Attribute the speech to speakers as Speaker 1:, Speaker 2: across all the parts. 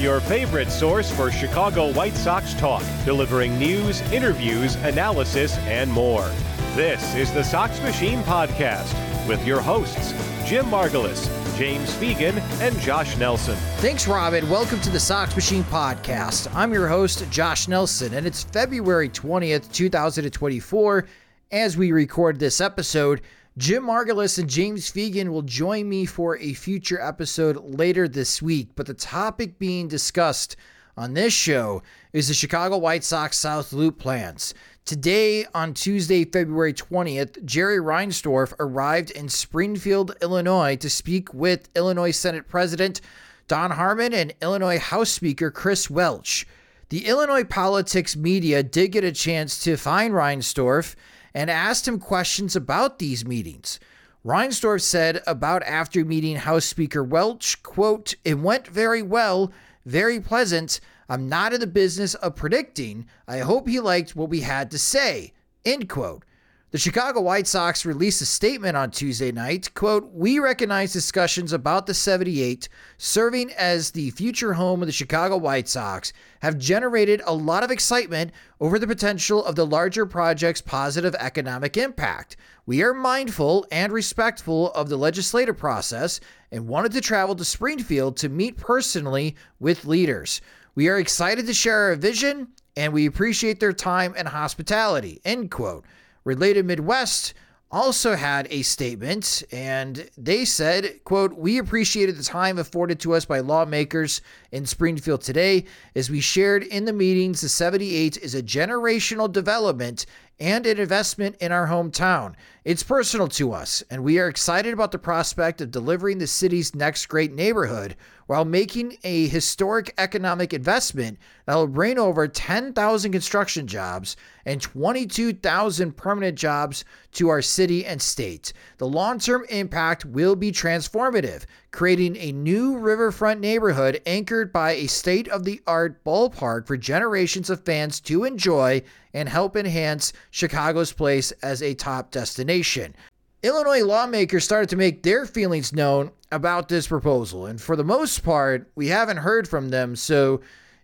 Speaker 1: Your favorite source for Chicago White Sox talk, delivering news, interviews, analysis, and more. This is the Sox Machine Podcast with your hosts, Jim Margalus, James Fegan, and Josh Nelson.
Speaker 2: Thanks, Robin. Welcome to the Sox Machine Podcast. I'm your host, Josh Nelson, and it's February 20th, 2024. As we record this episode, Jim Margalus and James Fegan will join me for a future episode later this week. But the topic being discussed on this show is the Chicago White Sox South Loop plans. Today, on Tuesday, February 20th, Jerry Reinsdorf arrived in Springfield, Illinois to speak with Illinois Senate President Don Harmon and Illinois House Speaker Chris Welch. The Illinois politics media did get a chance to find Reinsdorf and asked him questions about these meetings. Reinsdorf said about after meeting House Speaker Welch, quote, it went very well, very pleasant. I'm not in the business of predicting. I hope he liked what we had to say, end quote. The Chicago White Sox released a statement on Tuesday night. Quote, We recognize discussions about the 78 serving as the future home of the Chicago White Sox have generated a lot of excitement over the potential of the larger project's positive economic impact. We are mindful and respectful of the legislative process and wanted to travel to Springfield to meet personally with leaders. We are excited to share our vision and we appreciate their time and hospitality. End quote. Related Midwest also had a statement and they said quote we appreciated the time afforded to us by lawmakers in springfield today as we shared in the meetings the 78 is a generational development and an investment in our hometown it's personal to us and we are excited about the prospect of delivering the city's next great neighborhood while making a historic economic investment that will bring over 10,000 construction jobs and 22,000 permanent jobs to our city and state. The long term impact will be transformative, creating a new riverfront neighborhood anchored by a state of the art ballpark for generations of fans to enjoy and help enhance Chicago's place as a top destination. Illinois lawmakers started to make their feelings known about this proposal. And for the most part, we haven't heard from them. So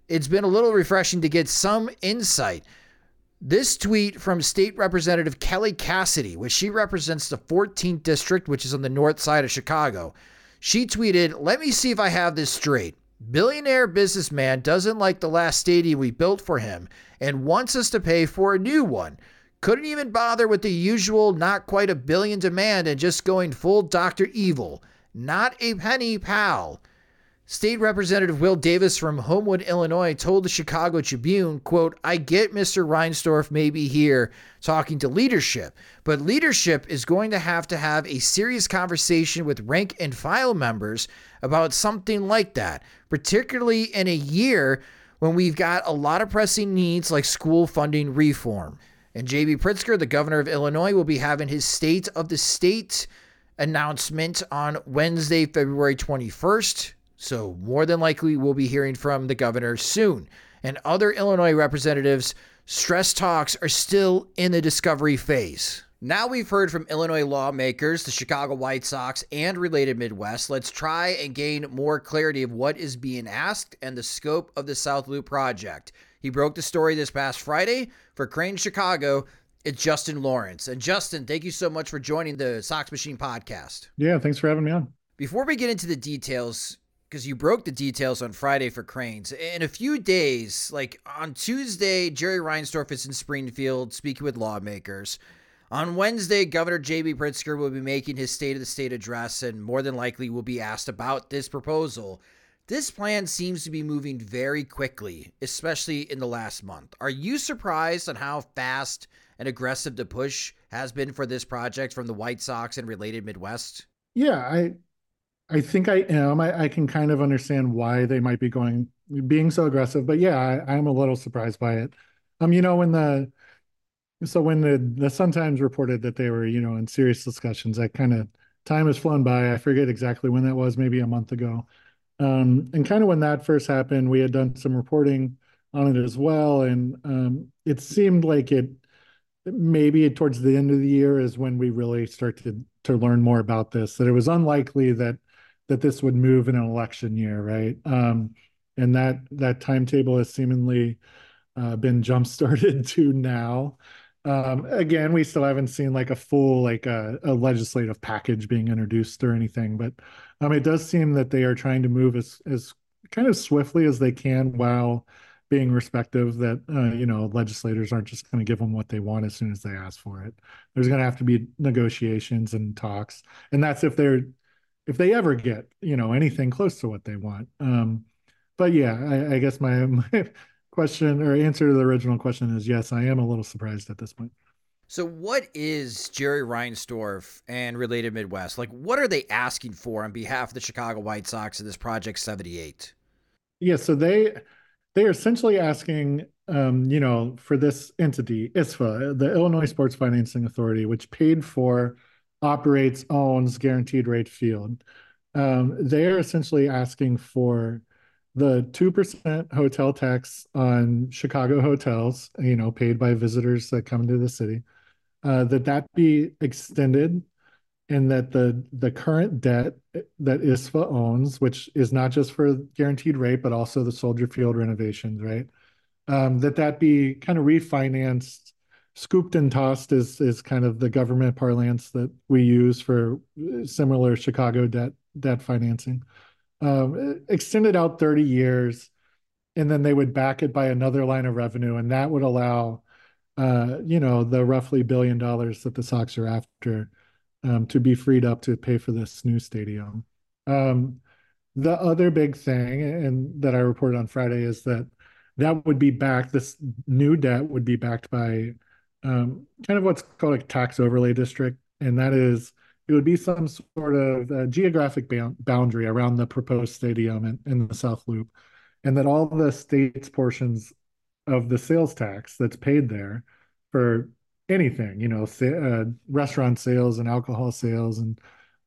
Speaker 2: it's been a little refreshing to get some insight. This tweet from State Representative Kelly Cassidy, which she represents the 14th district, which is on the north side of Chicago. She tweeted, Let me see if I have this straight. Billionaire businessman doesn't like the last stadium we built for him and wants us to pay for a new one. Couldn't even bother with the usual not quite a billion demand and just going full Dr. Evil. Not a penny, pal. State Representative Will Davis from Homewood, Illinois told the Chicago Tribune, quote, I get Mr. Reinsdorf may be here talking to leadership, but leadership is going to have to have a serious conversation with rank and file members about something like that, particularly in a year when we've got a lot of pressing needs like school funding reform. And J.B. Pritzker, the governor of Illinois, will be having his State of the State announcement on Wednesday, February 21st. So, more than likely, we'll be hearing from the governor soon. And other Illinois representatives, stress talks are still in the discovery phase. Now we've heard from Illinois lawmakers, the Chicago White Sox, and related Midwest. Let's try and gain more clarity of what is being asked and the scope of the South Loop project. He broke the story this past Friday for Crain Chicago. It's Justin Laurence. And Justin, thank you so much for joining the Sox Machine podcast.
Speaker 3: Yeah, thanks for having me on.
Speaker 2: Before we get into the details, because you broke the details on Friday for Crain's. In a few days, like on Tuesday, Jerry Reinsdorf is in Springfield speaking with lawmakers. On Wednesday, Governor J.B. Pritzker will be making his State of the State address and more than likely will be asked about this proposal. This plan seems to be moving very quickly, especially in the last month. Are you surprised on how fast and aggressive the push has been for this project from the White Sox and related Midwest?
Speaker 3: Yeah, I I think I am. I, I can kind of understand why they might be going being so aggressive, but yeah, I, I'm a little surprised by it. Um, you know, when the so when the the Sun Times reported that they were, you know, in serious discussions, that kind of time has flown by. I forget exactly when that was, maybe a month ago. Um, and kind of when that first happened, we had done some reporting on it as well, and um, it seemed like it maybe towards the end of the year is when we really started to learn more about this. That it was unlikely that that this would move in an election year, right? Um, and that that timetable has seemingly uh, been jump started to now. Um, again, we still haven't seen like a full like a, a, legislative package being introduced or anything, but um, it does seem that they are trying to move as as kind of swiftly as they can while being respective that uh, you know legislators aren't just going to give them what they want as soon as they ask for it. There's going to have to be negotiations and talks, and that's if they're if they ever get you know anything close to what they want. Um, but yeah, I, I guess my, my question or answer to the original question is yes, I am a little surprised at this point.
Speaker 2: So, what is Jerry Reinsdorf and Related Midwest? Like, what are they asking for on behalf of the Chicago White Sox in this Project 78?
Speaker 3: Yeah, so they they are essentially asking, um, you know, for this entity, ISFA, the Illinois Sports Financing Authority, which paid for, operates, owns Guaranteed Rate Field. Um, they are essentially asking for the 2% hotel tax on Chicago hotels, you know, paid by visitors that come to the city, uh, that that be extended and that the the current debt that ISFA owns, which is not just for guaranteed rate, but also the Soldier Field renovations, right? Um, that that be kind of refinanced, scooped and tossed is is kind of the government parlance that we use for similar Chicago debt debt financing um, extended out 30 years, and then they would back it by another line of revenue, and that would allow, uh, you know, the roughly billion dollars that the Sox are after um, to be freed up to pay for this new stadium. Um, the other big thing, and that I reported on Friday, is that that would be backed. This new debt would be backed by um, kind of what's called a tax overlay district, and that is it would be some sort of uh, geographic boundary around the proposed stadium in, in the South Loop, and that all the state's portions of the sales tax that's paid there for anything, you know, uh, restaurant sales and alcohol sales and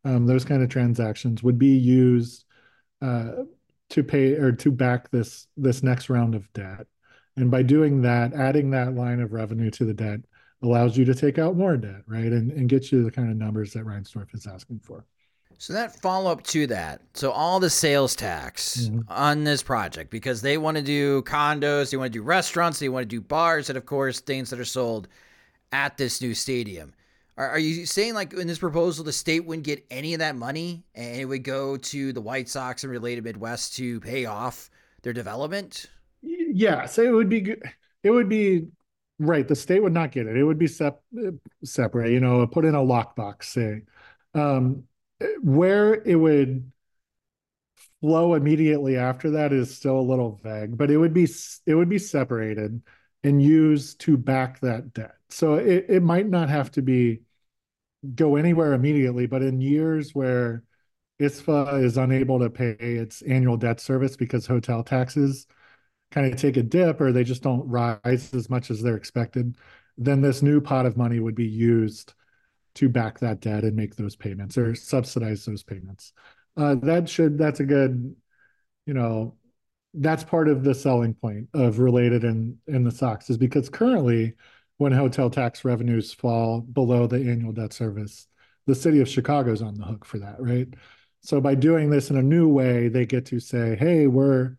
Speaker 3: um, those kind of transactions would be used uh, to pay or to back this this next round of debt. And by doing that, adding that line of revenue to the debt allows you to take out more debt, right? And, and get you the kind of numbers that Reinsdorf is asking for.
Speaker 2: So that follow up to that. So all the sales tax mm-hmm. on this project because they want to do condos, they want to do restaurants, they want to do bars, and of course things that are sold at this new stadium. Are, are you saying like in this proposal the state wouldn't get any of that money and it would go to the White Sox and related Midwest to pay off their development?
Speaker 3: Yeah, so it would be good. It would be Right, the state would not get it. It would be sep- separate, you know, put in a lockbox, say. Um, where it would flow immediately after that is still a little vague, but it would be it would be separated and used to back that debt. So it, it might not have to be go anywhere immediately, but in years where ISFA is unable to pay its annual debt service because hotel taxes kind of take a dip or they just don't rise as much as they're expected, then this new pot of money would be used to back that debt and make those payments or subsidize those payments. Uh, that should that's a good, you know, that's part of the selling point of related in in the Sox is because currently when hotel tax revenues fall below the annual debt service, the city of Chicago's on the hook for that, right? So by doing this in a new way, they get to say, "Hey, we're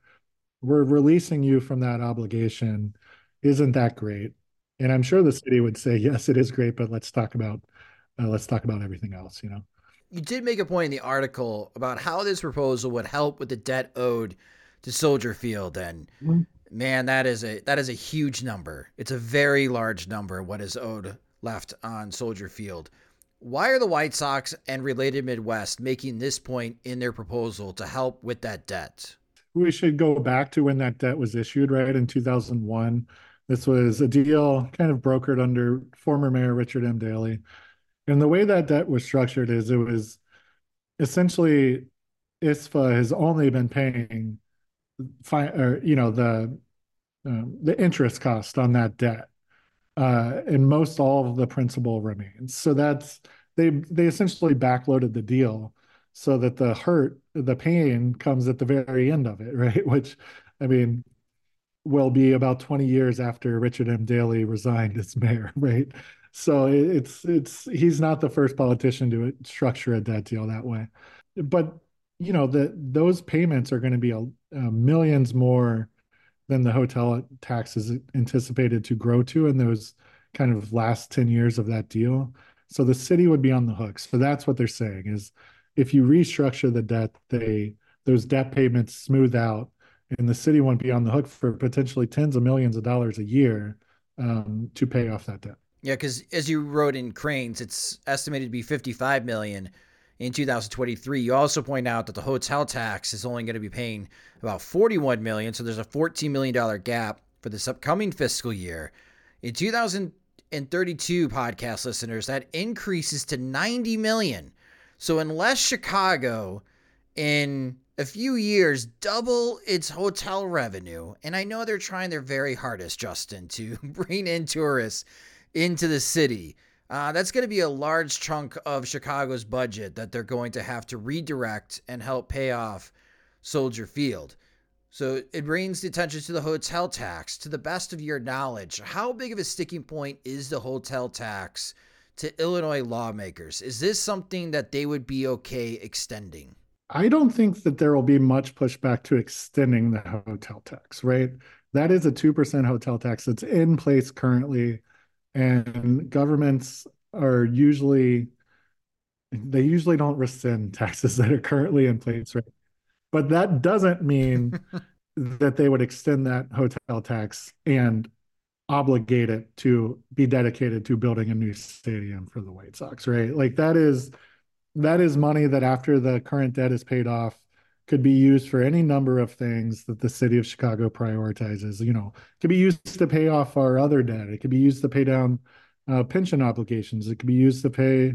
Speaker 3: we're releasing you from that obligation. Isn't that great?" And I'm sure the city would say, "Yes, it is great, but let's talk about uh, let's talk about everything else," you know.
Speaker 2: You did make a point in the article about how this proposal would help with the debt owed to Soldier Field and mm-hmm. man, that is a that is a huge number. It's a very large number what is owed left on Soldier Field. Why are the White Sox and related Midwest making this point in their proposal to help with that debt?
Speaker 3: We should go back to when that debt was issued, right? In 2001. This was a deal kind of brokered under former Mayor Richard M. Daley. And the way that debt was structured is it was essentially ISFA has only been paying fi- or you know the um, the interest cost on that debt, uh, and most all of the principal remains. So that's they they essentially backloaded the deal so that the hurt, the pain comes at the very end of it, right? Which, I mean, will be about 20 years after Richard M. Daley resigned as mayor, right? So it's it's he's not the first politician to uh, structure a debt deal that way, but you know that those payments are going to be a, a millions more than the hotel tax is anticipated to grow to in those kind of last 10 years of that deal. So the city would be on the hook. So that's what they're saying is if you restructure the debt, they those debt payments smooth out and the city won't be on the hook for potentially tens of millions of dollars a year um, to pay off that debt.
Speaker 2: Yeah, because as you wrote in Crain's, it's estimated to be 55 million in 2023. You also point out that the hotel tax is only going to be paying about 41 million, so there's a 14 million dollar gap for this upcoming fiscal year. In 2032 podcast listeners, that increases to 90 million. So unless Chicago in a few years double its hotel revenue, and I know they're trying their very hardest, Justin, to bring in tourists into the city. Uh, that's going to be a large chunk of Chicago's budget that they're going to have to redirect and help pay off Soldier Field. So it brings the attention to the hotel tax. To the best of your knowledge, how big of a sticking point is the hotel tax to Illinois lawmakers? Is this something that they would be okay extending?
Speaker 3: I don't think that there will be much pushback to extending the hotel tax, right? That is a 2% hotel tax that's in place currently and governments are usually they usually don't rescind taxes that are currently in place right but that doesn't mean that they would extend that hotel tax and obligate it to be dedicated to building a new stadium for the White Sox right like that is that is money that after the current debt is paid off could be used for any number of things that the city of Chicago prioritizes. You know, it could be used to pay off our other debt. It could be used to pay down uh, pension obligations. It could be used to pay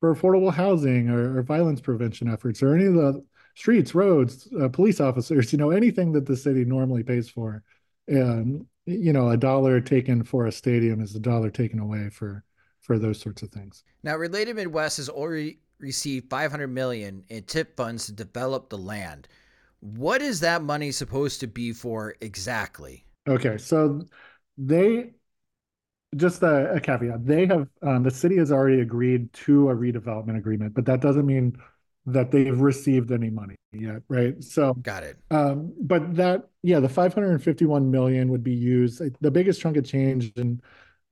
Speaker 3: for affordable housing or, or violence prevention efforts or any of the streets, roads, uh, police officers. You know, anything that the city normally pays for. And you know, a dollar taken for a stadium is a dollar taken away for for those sorts of things.
Speaker 2: Now, Related Midwest has already received 500 million in TIF funds to develop the land. What is that money supposed to be for exactly?
Speaker 3: Okay, so they just a, a caveat. They have um, the city has already agreed to a redevelopment agreement, but that doesn't mean that they've received any money yet, right? So
Speaker 2: got it.
Speaker 3: Um, but that yeah, the 551 million would be used. The biggest chunk of change, and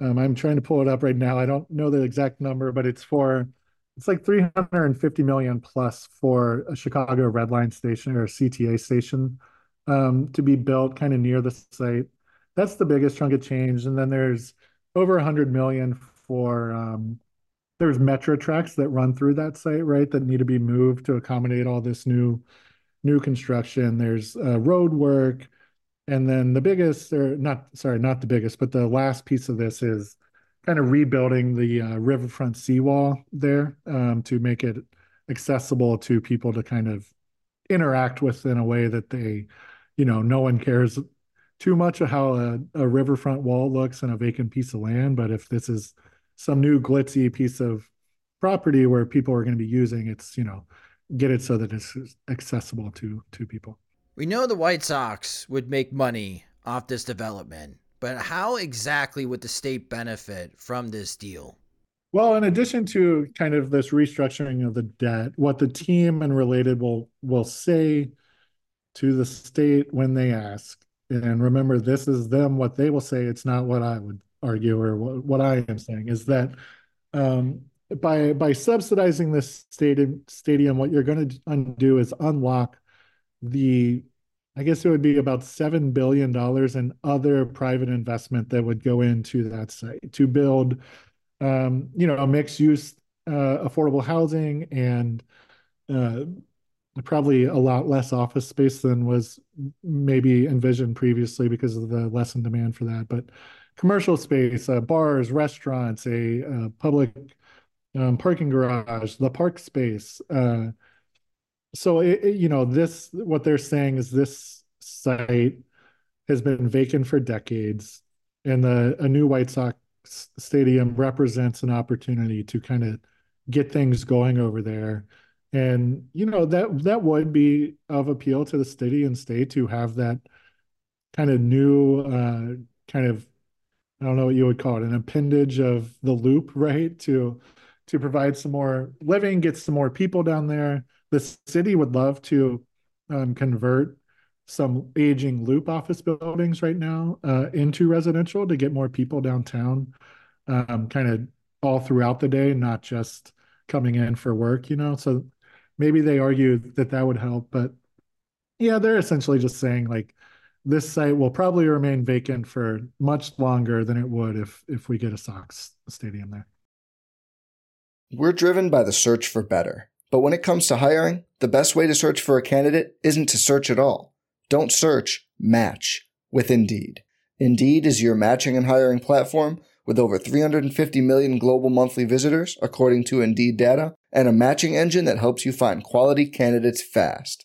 Speaker 3: um, I'm trying to pull it up right now. I don't know the exact number, but it's for it's like 350 million plus for a Chicago Red Line station or a CTA station um, to be built kind of near the site. That's the biggest chunk of change. And then there's over 100 million for um, there's Metra tracks that run through that site, right? That need to be moved to accommodate all this new new construction. There's uh, road work, and then the biggest, or not sorry, not the biggest, but the last piece of this is kind of rebuilding the uh, riverfront seawall there um, to make it accessible to people to kind of interact with in a way that they, you know, no one cares too much of how a, a riverfront wall looks in a vacant piece of land. But if this is some new glitzy piece of property where people are going to be using, it's, you know, get it so that it's accessible to to people.
Speaker 2: We know the White Sox would make money off this development. but how exactly would the state benefit from this deal?
Speaker 3: Well, in addition to kind of this restructuring of the debt, what the team and related will will say to the state when they ask, and remember, this is them what they will say. It's not what I would argue or what, I am saying is that um, by by subsidizing this stadium, stadium, what you're going to undo is unlock the I guess it would be about $7 billion in other private investment that would go into that site to build, um, you know, a mixed use, uh, affordable housing and uh, probably a lot less office space than was maybe envisioned previously because of the lesson demand for that. But commercial space, uh, bars, restaurants, a uh, public um, parking garage, the park space, uh, so it, it, you know this what they're saying is this site has been vacant for decades and the a new white sox stadium represents an opportunity to kind of get things going over there. And you know that that would be of appeal to the city and state to have that kind of new uh kind of i don't know what you would call it an appendage of the loop right? To to provide some more living get some more people down there. The city would love to um, convert some aging loop office buildings right now uh, into residential to get more people downtown um, kind of all throughout the day not just coming in for work you know? So maybe they argue that that would help but yeah they're essentially just saying like this site will probably remain vacant for much longer than it would if if we get a sox stadium there
Speaker 4: we're driven by the search for better but when it comes to hiring, the best way to search for a candidate isn't to search at all. Don't search, match with Indeed. Indeed is your matching and hiring platform with over 350 million global monthly visitors, according to Indeed data, and a matching engine that helps you find quality candidates fast.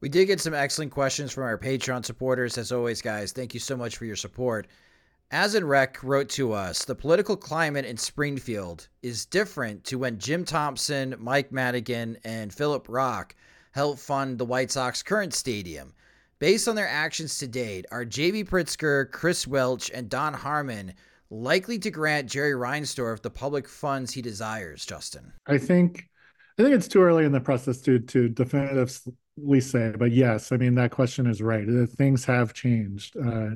Speaker 2: We did get some excellent questions from our Patreon supporters. As always, guys, thank you so much for your support. As in Rec wrote to us, the political climate in Springfield is different to when Jim Thompson, Mike Madigan, and Philip Rock helped fund the White Sox current stadium. Based on their actions to date, are JB Pritzker, Chris Welch, and Don Harmon likely to grant Jerry Reinsdorf the public funds he desires, Justin?
Speaker 3: I think I think it's too early in the process to to definitively we say, but yes, I mean that question is right. Things have changed. Uh,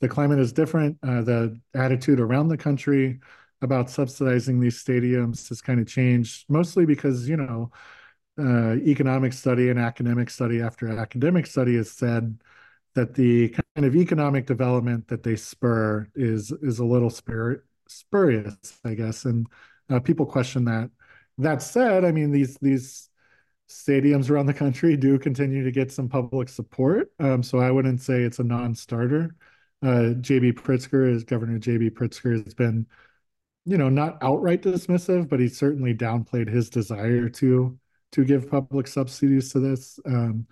Speaker 3: the climate is different. Uh, the attitude around the country about subsidizing these stadiums has kind of changed, mostly because you know, uh, economic study and academic study after academic study has said that the kind of economic development that they spur is is a little spur, spurious, I guess, and uh, people question that. That said, I mean these these stadiums around the country do continue to get some public support. Um, so I wouldn't say it's a non-starter. Uh, JB Pritzker is Governor JB Pritzker has been, you know, not outright dismissive, but he certainly downplayed his desire to to give public subsidies to this. Um,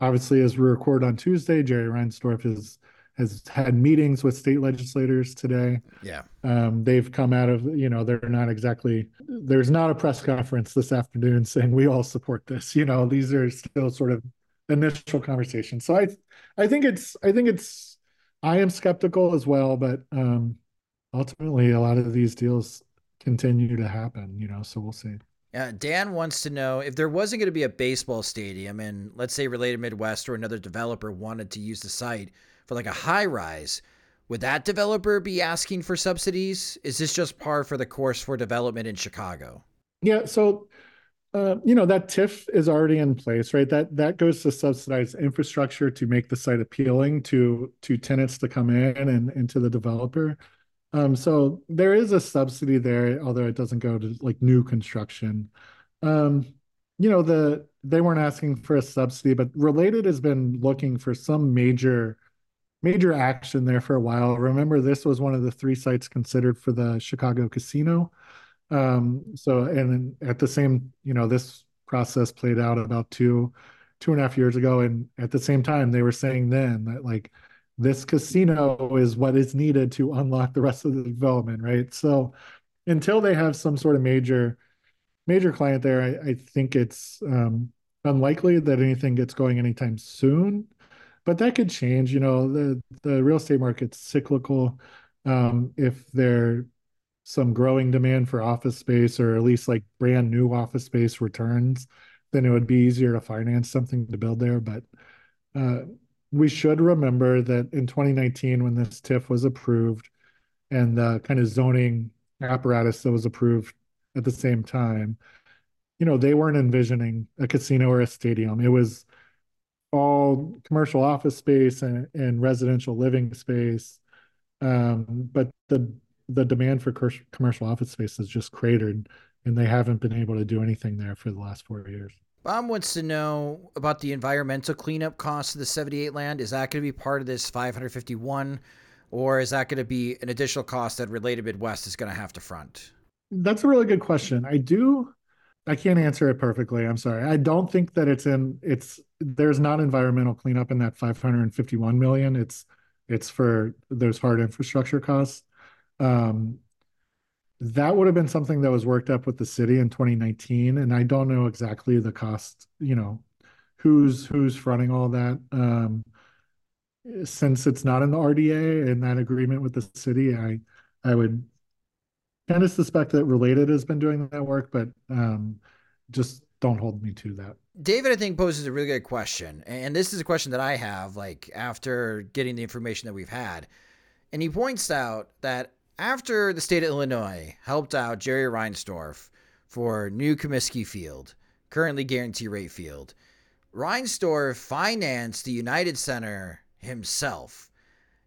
Speaker 3: obviously, as we record on Tuesday, Jerry Reinsdorf is has had meetings with state legislators today.
Speaker 2: Yeah.
Speaker 3: Um, they've come out of, you know, they're not exactly, there's not a press conference this afternoon saying we all support this. You know, these are still sort of initial conversations. So I, I think it's, I think it's, I am skeptical as well, but um, ultimately a lot of these deals continue to happen. You know, so we'll see.
Speaker 2: Uh, Dan wants to know if there wasn't going to be a baseball stadium, and let's say Related Midwest or another developer wanted to use the site for like a high rise, would that developer be asking for subsidies? Is this just par for the course for development in Chicago?
Speaker 3: Yeah, so uh, you know that TIF is already in place, right? That that goes to subsidize infrastructure to make the site appealing to to tenants to come in and, and to the developer. Um, so there is a subsidy there, although it doesn't go to like new construction. Um, you know, the they weren't asking for a subsidy, but Related has been looking for some major major action there for a while. Remember, this was one of the three sites considered for the Chicago casino. Um, so, and at the same, you know, this process played out about two, two and a half years ago. And at the same time, they were saying then that like this casino is what is needed to unlock the rest of the development, right? So, until they have some sort of major, major client there, I, I think it's um, unlikely that anything gets going anytime soon but that could change. You know, the the real estate market's cyclical. Um, if there some growing demand for office space or at least like brand new office space returns, then it would be easier to finance something to build there. But uh, we should remember that in 2019, when this TIF was approved and the kind of zoning apparatus that was approved at the same time, you know, they weren't envisioning a casino or a stadium. It was all commercial office space and, and residential living space. Um, but the the demand for commercial office space has just cratered, and they haven't been able to do anything there for the last four years.
Speaker 2: Bob wants to know about the environmental cleanup costs of the 78 land. Is that going to be part of this 551, or is that going to be an additional cost that Related Midwest is going to have to front?
Speaker 3: That's a really good question. I do I can't answer it perfectly. I'm sorry. I don't think that it's in it's there's not environmental cleanup in that 551 million. It's it's for those hard infrastructure costs. Um, that would have been something that was worked up with the city in 2019, and I don't know exactly the cost. You know, who's who's fronting all that. Um, since it's not in the RDA and that agreement with the city, I I would kind of suspect that related has been doing that work, but um, just don't hold me to that.
Speaker 2: David, I think poses a really good question, and this is a question that I have, like after getting the information that we've had, and he points out that after the state of Illinois helped out Jerry Reinsdorf for new Comiskey Field, currently guarantee rate field, Reinsdorf financed the United Center himself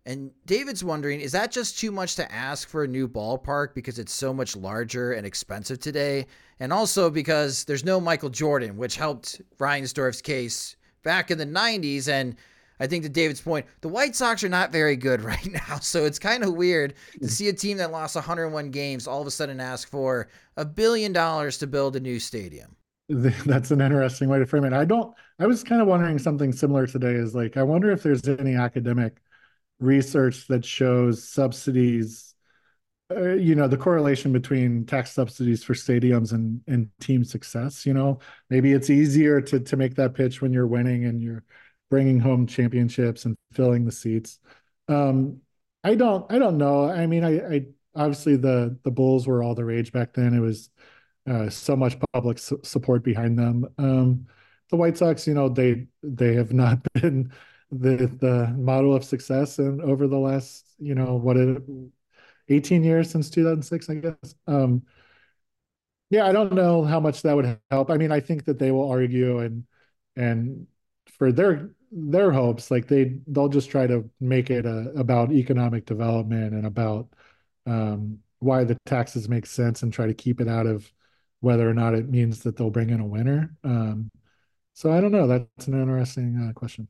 Speaker 2: and David's wondering, is that just too much to ask for a new ballpark because it's so much larger and expensive today? And also because there's no Michael Jordan, which helped Reinsdorf's case back in the 90s. And I think to David's point, the White Sox are not very good right now. So it's kind of weird to mm. see a team that lost 101 games all of a sudden ask for a billion dollars to build a new stadium.
Speaker 3: That's an interesting way to frame it. I don't, I was kind of wondering something similar today is like, I wonder if there's any academic research that shows subsidies uh, you know the correlation between tax subsidies for stadiums and and team success you know? Maybe it's easier to to make that pitch when you're winning and you're bringing home championships and filling the seats. Um i don't i don't know. I mean i i obviously the the bulls were all the rage back then. It was uh, so much public su- support behind them. Um the white sox you know they they have not been the the model of success and over the last you know what it 18 years since 2006 i guess? Um yeah i don't know how much that would help. I mean i think that they will argue and and for their their hopes like they they'll just try to make it a, about economic development and about um why the taxes make sense and try to keep it out of whether or not it means that they'll bring in a winner. Um so i don't know. That's an interesting uh, question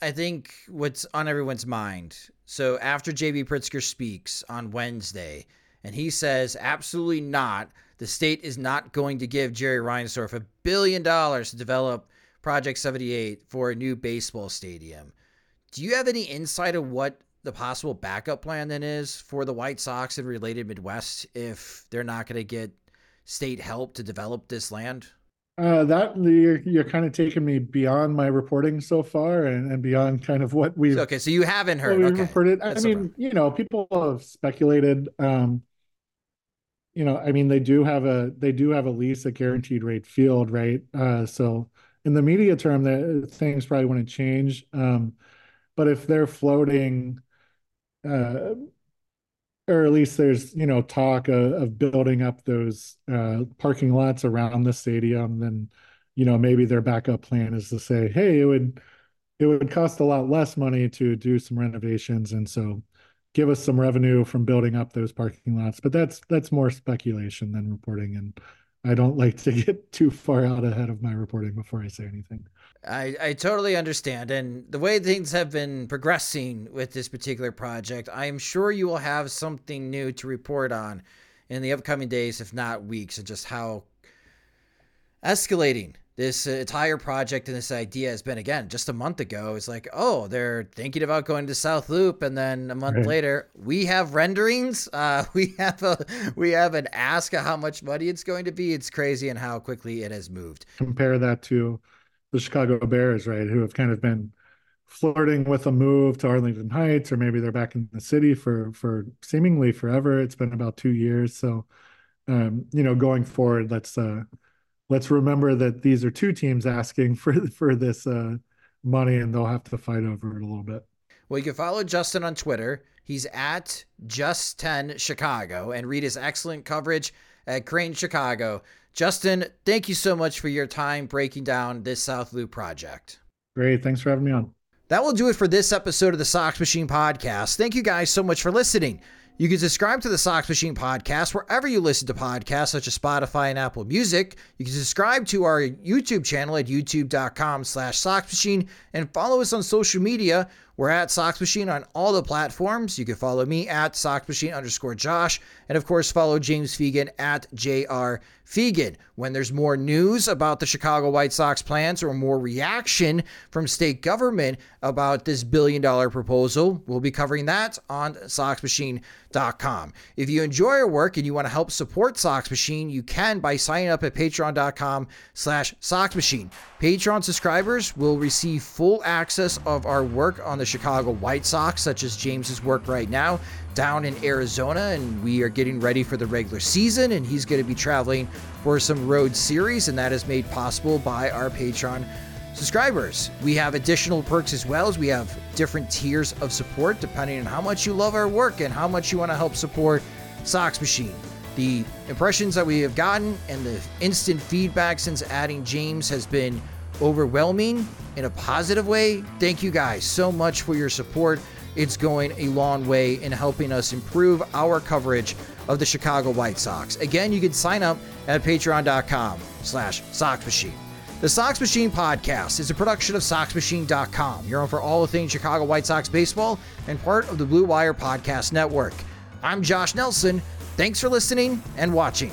Speaker 2: I think what's on everyone's mind. So after JB Pritzker speaks on Wednesday, and he says, absolutely not, the state is not going to give Jerry Reinsdorf a billion dollars to develop Project 78 for a new baseball stadium. Do you have any insight of what the possible backup plan then is for the White Sox and related Midwest if they're not going to get state help to develop this land?
Speaker 3: Uh, that you're, you're kind of taking me beyond my reporting so far and, and beyond kind of what we've
Speaker 2: okay so you haven't heard okay.
Speaker 3: reported i That's mean you know people have speculated um you know, I mean, they do have a they do have a lease at guaranteed rate field, right? Uh, so in the media term, that things probably wouldn't change. Um, but if they're floating, uh, or at least there's you know talk of, building up those uh, parking lots around the stadium, then you know maybe their backup plan is to say, hey, it would it would cost a lot less money to do some renovations, and so give us some revenue from building up those parking lots. But that's that's more speculation than reporting, and I don't like to get too far out ahead of my reporting before I say anything.
Speaker 2: I, I totally understand. And the way things have been progressing with this particular project, I am sure you will have something new to report on in the upcoming days, if not weeks, and just how escalating this entire project and this idea has been. Again just a month ago it's like oh they're thinking about going to south loop. And then a month right. later we have renderings. Uh, we have a we have an ask of how much money it's going to be. It's crazy and how quickly it has moved.
Speaker 3: Compare that to the chicago bears right who have kind of been flirting with a move to arlington heights or maybe they're back in the city for for seemingly forever it's been about two years so um, you know going forward let's uh let's remember that these are two teams asking for for this uh, money, and they'll have to fight over it a little bit.
Speaker 2: Well, you can follow Justin on Twitter. He's at Just10 Chicago and read his excellent coverage at Crain Chicago. Justin, thank you so much for your time breaking down this South Loop project.
Speaker 3: Great. Thanks for having me on.
Speaker 2: That will do it for this episode of the Sox Machine Podcast. Thank you guys so much for listening. You can subscribe to the Sox Machine podcast wherever you listen to podcasts, such as Spotify and Apple Music. You can subscribe to our YouTube channel at youtube.com slash Sox Machine and follow us on social media. We're at Sox Machine on all the platforms. You can follow me at Sox Machine underscore Josh. And of course, follow James Fegan at JR Fegan. When there's more news about the Chicago White Sox plans or more reaction from state government about this billion dollar proposal, we'll be covering that on SoxMachine.com. If you enjoy our work and you want to help support Sox Machine, you can by signing up at patreon.com slash Sox Machine. Patreon subscribers will receive full access of our work on the Chicago White Sox, such as James's work right now down in Arizona, and we are getting ready for the regular season. And he's going to be traveling for some road series, and that is made possible by our Patreon subscribers. We have additional perks as well as we have different tiers of support depending on how much you love our work and how much you want to help support Sox Machine. The impressions that we have gotten and the instant feedback since adding James has been overwhelming in a positive way. Thank you guys so much for your support it's going a long way in helping us improve our coverage of the Chicago White Sox. Again, you can sign up at patreon.com slash Sox Machine. The Sox Machine podcast is a production of SoxMachine.com. You're on for all the things Chicago White Sox baseball and part of the Blue Wire Podcast Network. I'm Josh Nelson. Thanks for listening and watching.